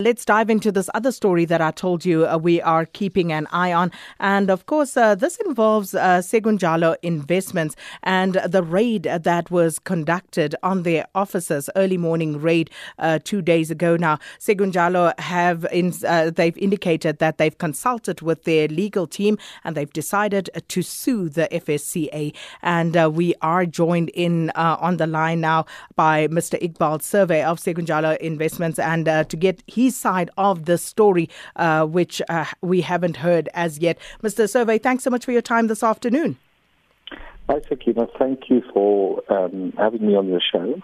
Let's dive into this other story that I told you uh, we are keeping an eye on. And of course, uh, this involves uh, Sekunjalo Investments and the raid that was conducted on their offices, early morning raid uh, two days ago now. Sekunjalo have in, uh, they've indicated that they've consulted with their legal team and they've decided to sue the FSCA. And uh, we are joined in on the line now by Mr. Iqbal Survé of Sekunjalo Investments and to get his side of the story, uh, which uh, we haven't heard as yet. Mr. Survé, thanks so much for your time this afternoon. Hi, Sakina. Thank you for um, having me on your show.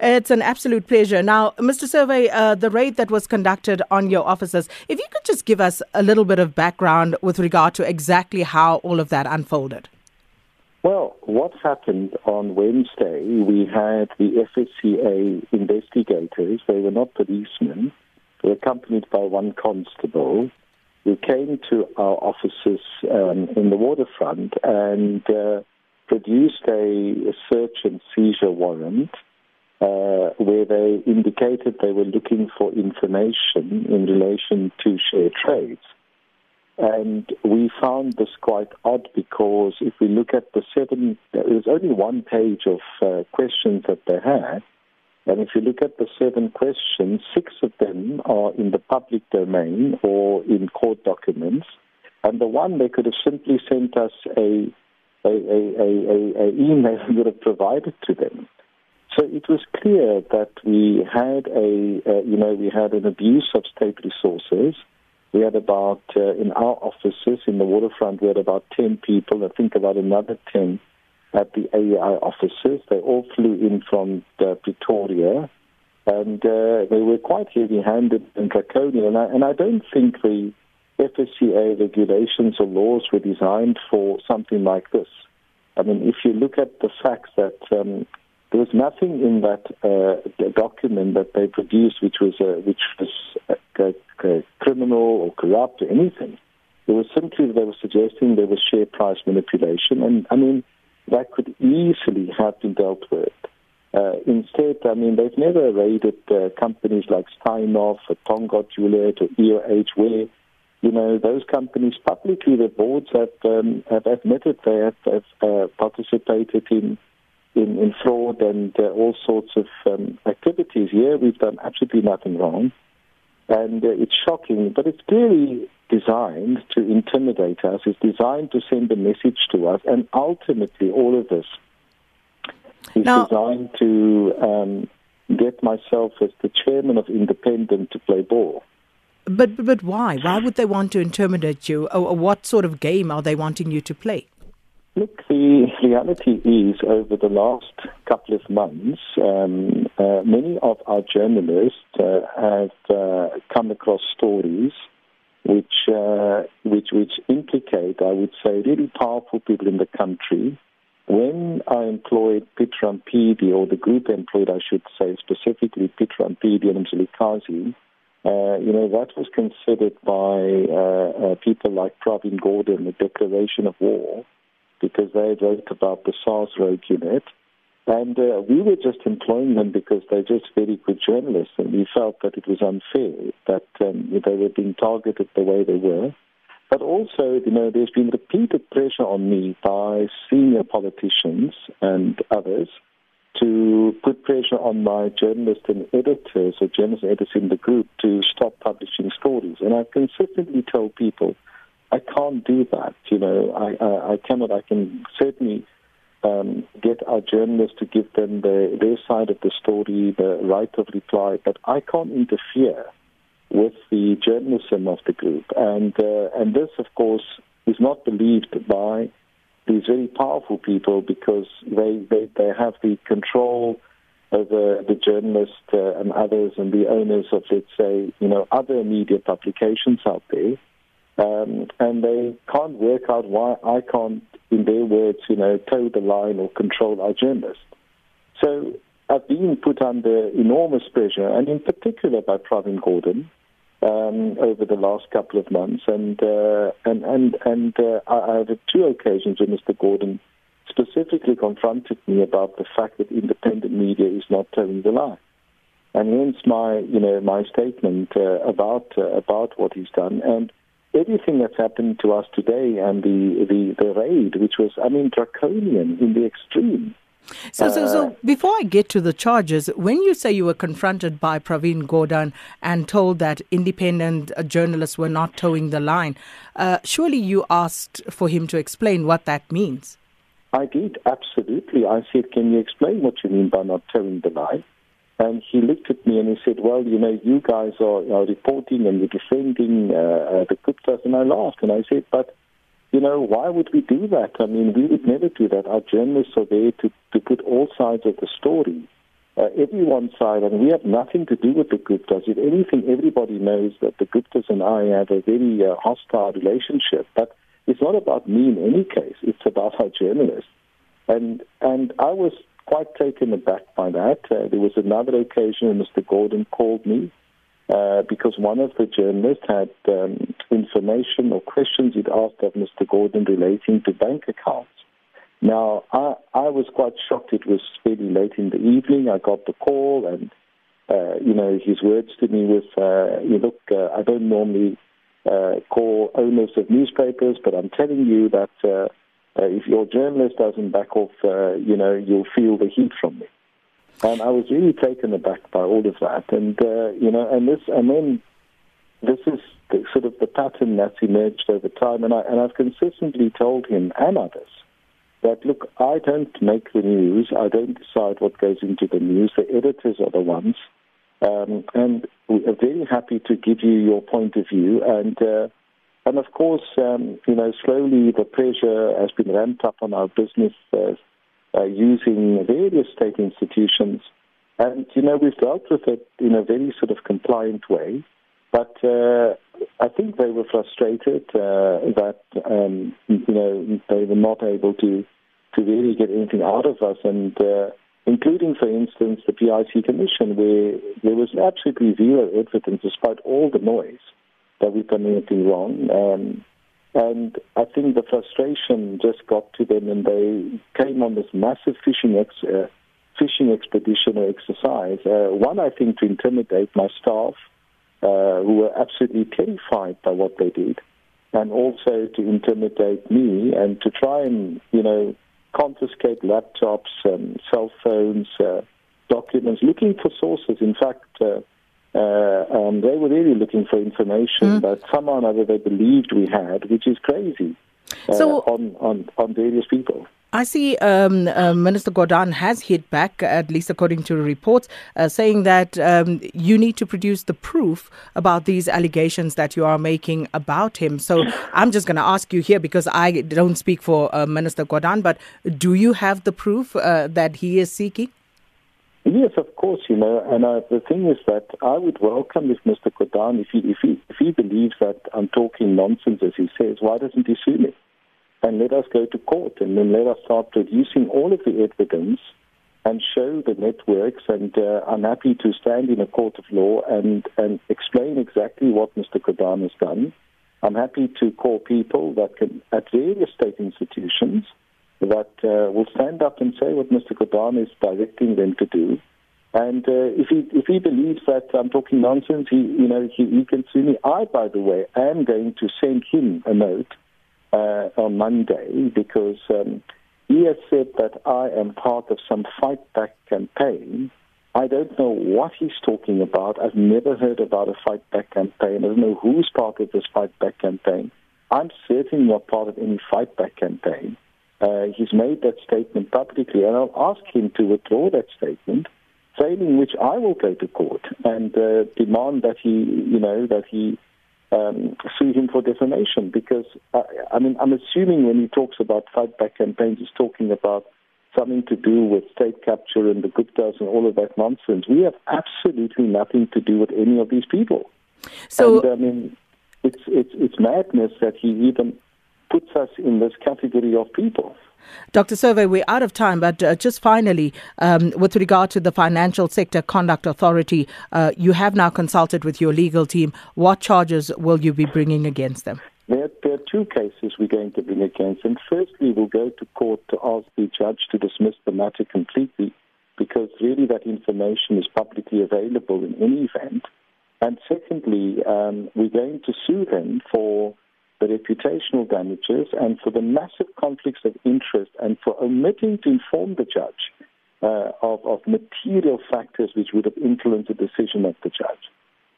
It's an absolute pleasure. Now, Mr. Survé, uh, the raid that was conducted on your offices, if you could just give us a little bit of background with regard to exactly how all of that unfolded. Well, what happened on Wednesday, we had the FSCA investigators, they were not policemen, they were accompanied by one constable, who came to our offices um, in the waterfront and uh, produced a, search and seizure warrant uh, where they indicated they were looking for information in relation to share trades. And we found this quite odd because if we look at the seven, there was only one page of uh, questions that they had. And if you look at the seven questions, six of them are in the public domain or in court documents. And the one they could have simply sent us a, a, a, a, a email would have provided to them. So it was clear that we had a, uh, you know, we had an abuse of state resources we had about, uh, in our offices in the waterfront, we had about 10 people, I think about another 10 at the AEI offices. They all flew in from uh, Pretoria, and uh, they were quite heavy-handed and draconian. And I, and I don't think the FSCA regulations or laws were designed for something like this. I mean, if you look at the fact that um, there was nothing in that uh, document that they produced which was uh, which was uh, criminal or corrupt or anything. It was simply they were suggesting there was share price manipulation, and I mean that could easily have been dealt with. Uh, instead, I mean they've never raided uh, companies like Steinhoff or Hulett or EOH where you know, those companies publicly, the boards have um, have admitted they have, have uh, participated in in, in fraud and uh, all sorts of um, activities. Here, we've done absolutely nothing wrong. And uh, it's shocking, but it's clearly designed to intimidate us. It's designed to send a message to us. And ultimately, all of this is now, designed to um, get myself as the chairman of Independent to play ball. But, but why? Why would they want to intimidate you? Or what sort of game are they wanting you to play? Look, the reality is over the last couple of months, um, uh, many of our journalists uh, have uh, come across stories which, uh, which, which implicate, I would say, really powerful people in the country. When I employed Piet Rampedi, or the group employed, I should say, specifically Piet Rampedi and Mzilikazi, uh, you know, that was considered by uh, uh, people like Pravin Gordhan a declaration of war because they wrote about the SARS rogue unit. And uh, we were just employing them because they're just very good journalists, and we felt that it was unfair that um, they were being targeted the way they were. But also, you know, there's been repeated pressure on me by senior politicians and others to put pressure on my journalists and editors or journalists and editors in the group to stop publishing stories. And I've consistently told people I can't do that. You know, I, I, I cannot. I can certainly um, get our journalists to give them the, their side of the story, the right of reply, but I can't interfere with the journalism of the group. And uh, and this, of course, is not believed by these very powerful people because they they, they have the control over the journalists uh, and others and the owners of, let's say, you know, other media publications out there um, and they can't work out why I can't, in their words, you know, toe the line or control our journalists. So I've been put under enormous pressure, and in particular by Pravin Gordhan, um, over the last couple of months, and uh, and and and uh, I, I had two occasions when Mr. Gordhan specifically confronted me about the fact that independent media is not telling the lie. and hence my you know my statement uh, about uh, about what he's done and everything that's happened to us today and the, the, the raid, which was I mean draconian in the extreme. So, so, so uh, before I get to the charges, when you say you were confronted by Pravin Gordhan and told that independent uh, journalists were not toeing the line, uh, surely you asked for him to explain what that means. I did, absolutely. I said, Can you explain what you mean by not toeing the line? And he looked at me and he said, Well, you know, you guys are, are reporting and you're defending uh, uh, the Guptas. And I laughed and I said, But, you know, why would we do that? I mean, we would never do that. Our journalists are there to, to put all sides of the story. Uh, everyone's side, and we have nothing to do with the Guptas. If anything, everybody knows that the Guptas and I have a very uh, hostile relationship. But it's not about me in any case. It's about our journalists. And and I was quite taken aback by that. Uh, there was another occasion when Mr. Gordhan called me uh, because one of the journalists had um, information or questions he'd asked of Mr. Gordhan relating to bank accounts. Now, I, I was quite shocked. It was fairly late in the evening. I got the call, and uh, you know, his words to me was, uh, "You look, uh, I don't normally uh, call owners of newspapers, but I'm telling you that." Uh, uh, if your journalist doesn't back off, uh, you know, you'll feel the heat from me. And I was really taken aback by all of that. And, uh, you know, and this, and then this is the, sort of the pattern that's emerged over time. And, I, and I've consistently told him and others that, look, I don't make the news. I don't decide what goes into the news. The editors are the ones. Um, and we're very happy to give you your point of view. And, uh, and of course, um, you know, slowly the pressure has been ramped up on our business uh, uh, using various state institutions. And, you know, we've dealt with it in a very sort of compliant way. But uh, I think they were frustrated uh, that, um, you know, they were not able to, to really get anything out of us. And uh, including, for instance, the PIC Commission, where there was absolutely zero evidence despite all the noise that we've done anything wrong. Um, and I think the frustration just got to them, and they came on this massive fishing ex- uh, fishing expedition or exercise. Uh, one, I think, to intimidate my staff, uh, who were absolutely terrified by what they did, and also to intimidate me and to try and, you know, confiscate laptops and cell phones, uh, documents, looking for sources. In fact, uh, they were really looking for information mm. that somehow or another they believed we had, which is crazy uh, so, on, on, on various people. I see um, uh, Minister Gordhan has hit back, at least according to reports, uh, saying that um, you need to produce the proof about these allegations that you are making about him. So I'm just going to ask you here because I don't speak for uh, Minister Gordhan, but do you have the proof uh, that he is seeking? Yes, of course, you know, and uh, the thing is that I would welcome if Mr. Gordhan, if he, if, he, if he believes that I'm talking nonsense, as he says, why doesn't he sue me? And let us go to court and then let us start producing all of the evidence and show the networks. And uh, I'm happy to stand in a court of law and, and explain exactly what Mr. Gordhan has done. I'm happy to call people that can, at various state institutions, that uh, will stand up and say what Mr. Gordhan is directing them to do. And uh, if he if he believes that I'm talking nonsense, he you know he, he can sue me. I, by the way, am going to send him a note uh, on Monday because um, he has said that I am part of some fight back campaign. I don't know what he's talking about. I've never heard about a fight back campaign. I don't know who's part of this fight back campaign. I'm certainly not part of any fight back campaign. Uh, he's made that statement publicly, and I'll ask him to withdraw that statement, failing which I will go to court and uh, demand that he, you know, that he um, sue him for defamation. Because uh, I mean, I'm assuming when he talks about fight back campaigns, he's talking about something to do with state capture and the Guptas and all of that nonsense. We have absolutely nothing to do with any of these people. So, and, I mean, it's it's it's madness that he even puts us in this category of people. Dr. Survé, we're out of time, but uh, just finally, um, with regard to the Financial Sector Conduct Authority, uh, you have now consulted with your legal team. What charges will you be bringing against them? There, there, are two cases we're going to bring against them. Firstly, we'll go to court to ask the judge to dismiss the matter completely because really that information is publicly available in any event. And secondly, um, we're going to sue them for the reputational damages and for the massive conflicts of interest and for omitting to inform the judge uh, of, of material factors which would have influenced the decision of the judge.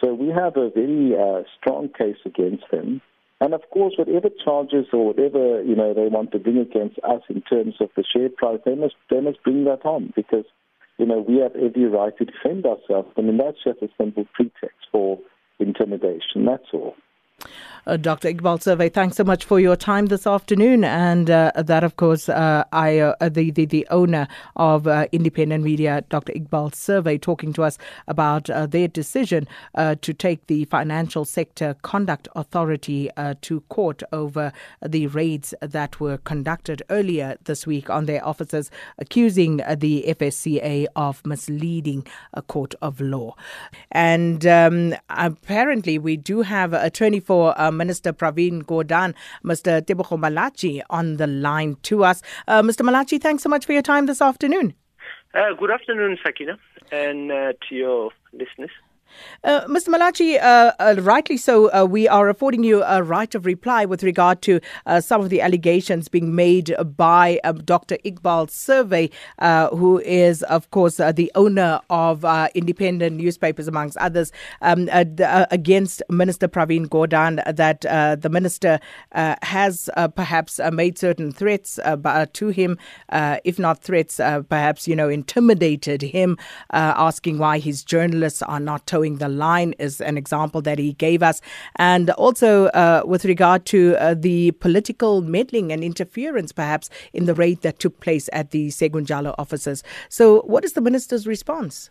So we have a very uh, strong case against them. And of course, whatever charges or whatever you know they want to bring against us in terms of the share price, they must they must bring that on because you know we have every right to defend ourselves. I mean that's just a simple pretext for intimidation. That's all. Uh, Dr. Iqbal Survé, thanks so much for your time this afternoon. And uh, that, of course, uh, I, uh, the, the, the owner of uh, independent media, Dr. Iqbal Survé, talking to us about uh, their decision to take the Financial Sector Conduct Authority to court over the raids that were conducted earlier this week on their offices, accusing the FSCA of misleading a court of law. And um, apparently, we do have attorney for uh, Minister Pravin Gordhan, Mr. Tebogo Malatji, on the line to us. Uh, Mr. Malatji, thanks so much for your time this afternoon. Uh, good afternoon, Sakina, and uh, to your listeners. Uh, Mr. Malatji, uh, uh, rightly so, uh, we are affording you a right of reply with regard to uh, some of the allegations being made by um, Dr. Iqbal Survé, uh, who is, of course, the owner of independent newspapers, amongst others, um, against Minister Pravin Gordhan, that the minister has perhaps made certain threats to him, if not threats, perhaps, you know, intimidated him, asking why his journalists are not told the line is an example that he gave us. And also uh, with regard to uh, the political meddling and interference, perhaps, in the raid that took place at the Sekunjalo offices. So, what is the minister's response?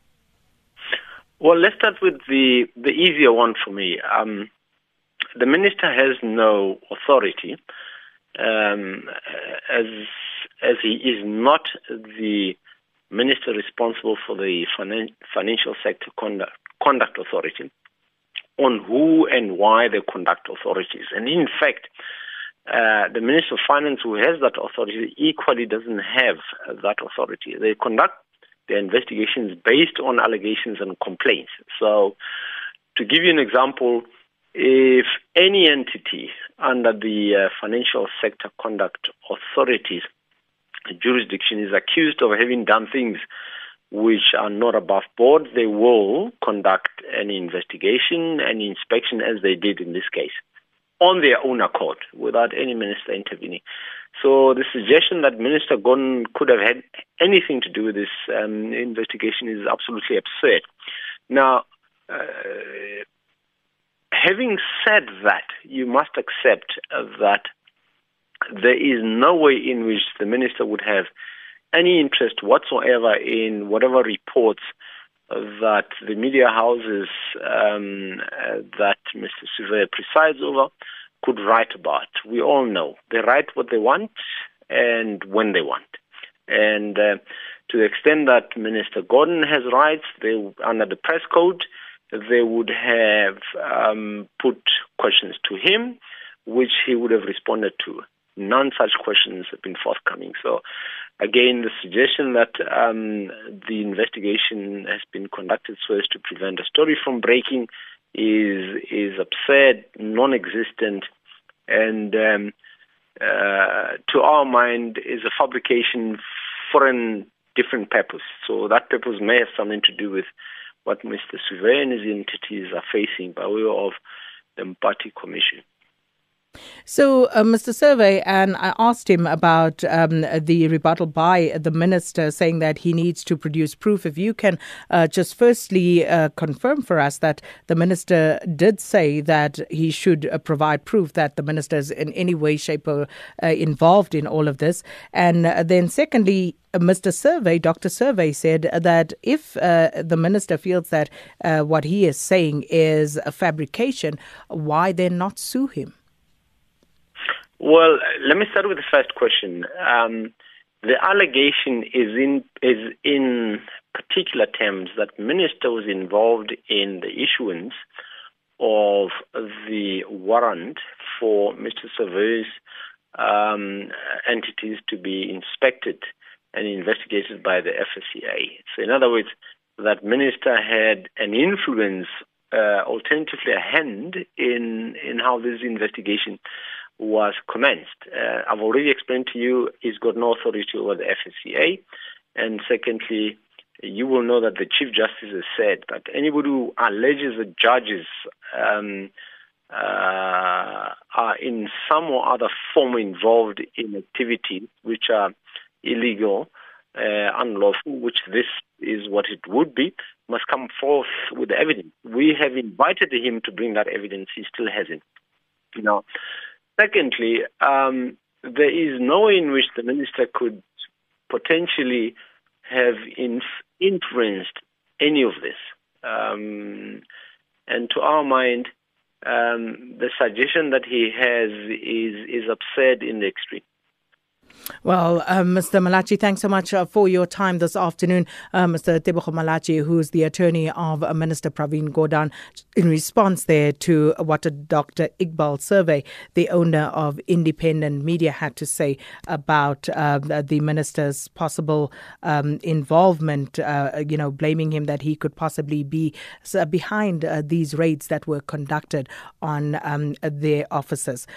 Well, let's start with the, the easier one for me. Um, the minister has no authority um, as as he is not the minister responsible for the finan- financial sector conduct conduct authority on who and why they conduct authorities. And in fact, uh, the Minister of Finance, who has that authority, equally doesn't have that authority. They conduct their investigations based on allegations and complaints. So, to give you an example, if any entity under the uh, Financial Sector Conduct Authority's jurisdiction is accused of having done things which are not above board, they will conduct an investigation and inspection as they did in this case on their own accord without any minister intervening. So the suggestion that Minister Gordhan could have had anything to do with this um, investigation is absolutely absurd. Now, uh, having said that, you must accept that there is no way in which the minister would have any interest whatsoever in whatever reports that the media houses um, uh, that Mr. Surveyor presides over could write about. We all know they write what they want and when they want. And uh, to the extent that Minister Gordhan has rights, they under the press code, they would have um, put questions to him, which he would have responded to. None such questions have been forthcoming. So Again, the suggestion that um, the investigation has been conducted so as to prevent a story from breaking is is absurd, non-existent, and um, uh, to our mind is a fabrication for a different purpose. So that purpose may have something to do with what Mr. Surveyor and his entities are facing by way of the Mpati commission. So, uh, Mr. Survé, and I asked him about um, the rebuttal by the minister saying that he needs to produce proof. If you can uh, just firstly uh, confirm for us that the minister did say that he should uh, provide proof that the minister is in any way, shape, or uh, involved in all of this. And uh, then, secondly, Mr. Survé, Dr. Survé said that if uh, the minister feels that uh, what he is saying is a fabrication, why then not sue him? Well, let me start with the first question. Um, the allegation is in is in particular terms that minister was involved in the issuance of the warrant for Mr. Survé's um, entities to be inspected and investigated by the FSCA. So, in other words, that minister had an influence, uh, alternatively a hand in in how this investigation was commenced. Uh, I've already explained to you he's got no authority over the FSCA, and secondly, you will know that the Chief Justice has said that anybody who alleges that judges um, uh, are in some or other form involved in activities which are illegal, uh, unlawful, which this is what it would be, must come forth with evidence. We have invited him to bring that evidence. He still hasn't. Now, secondly, um, there is no way in which the minister could potentially have inf- influenced any of this. Um, and to our mind, um, the suggestion that he has is is absurd in the extreme. Well, uh, Mr. Malatji, thanks so much uh, for your time this afternoon. Uh, Mr. Tebogo Malatji, who's the attorney of uh, Minister Pravin Gordhan, in response there to what Dr. Iqbal Survé, the owner of Independent Media, had to say about uh, the minister's possible um, involvement, uh, you know, blaming him that he could possibly be behind these raids that were conducted on um, their offices.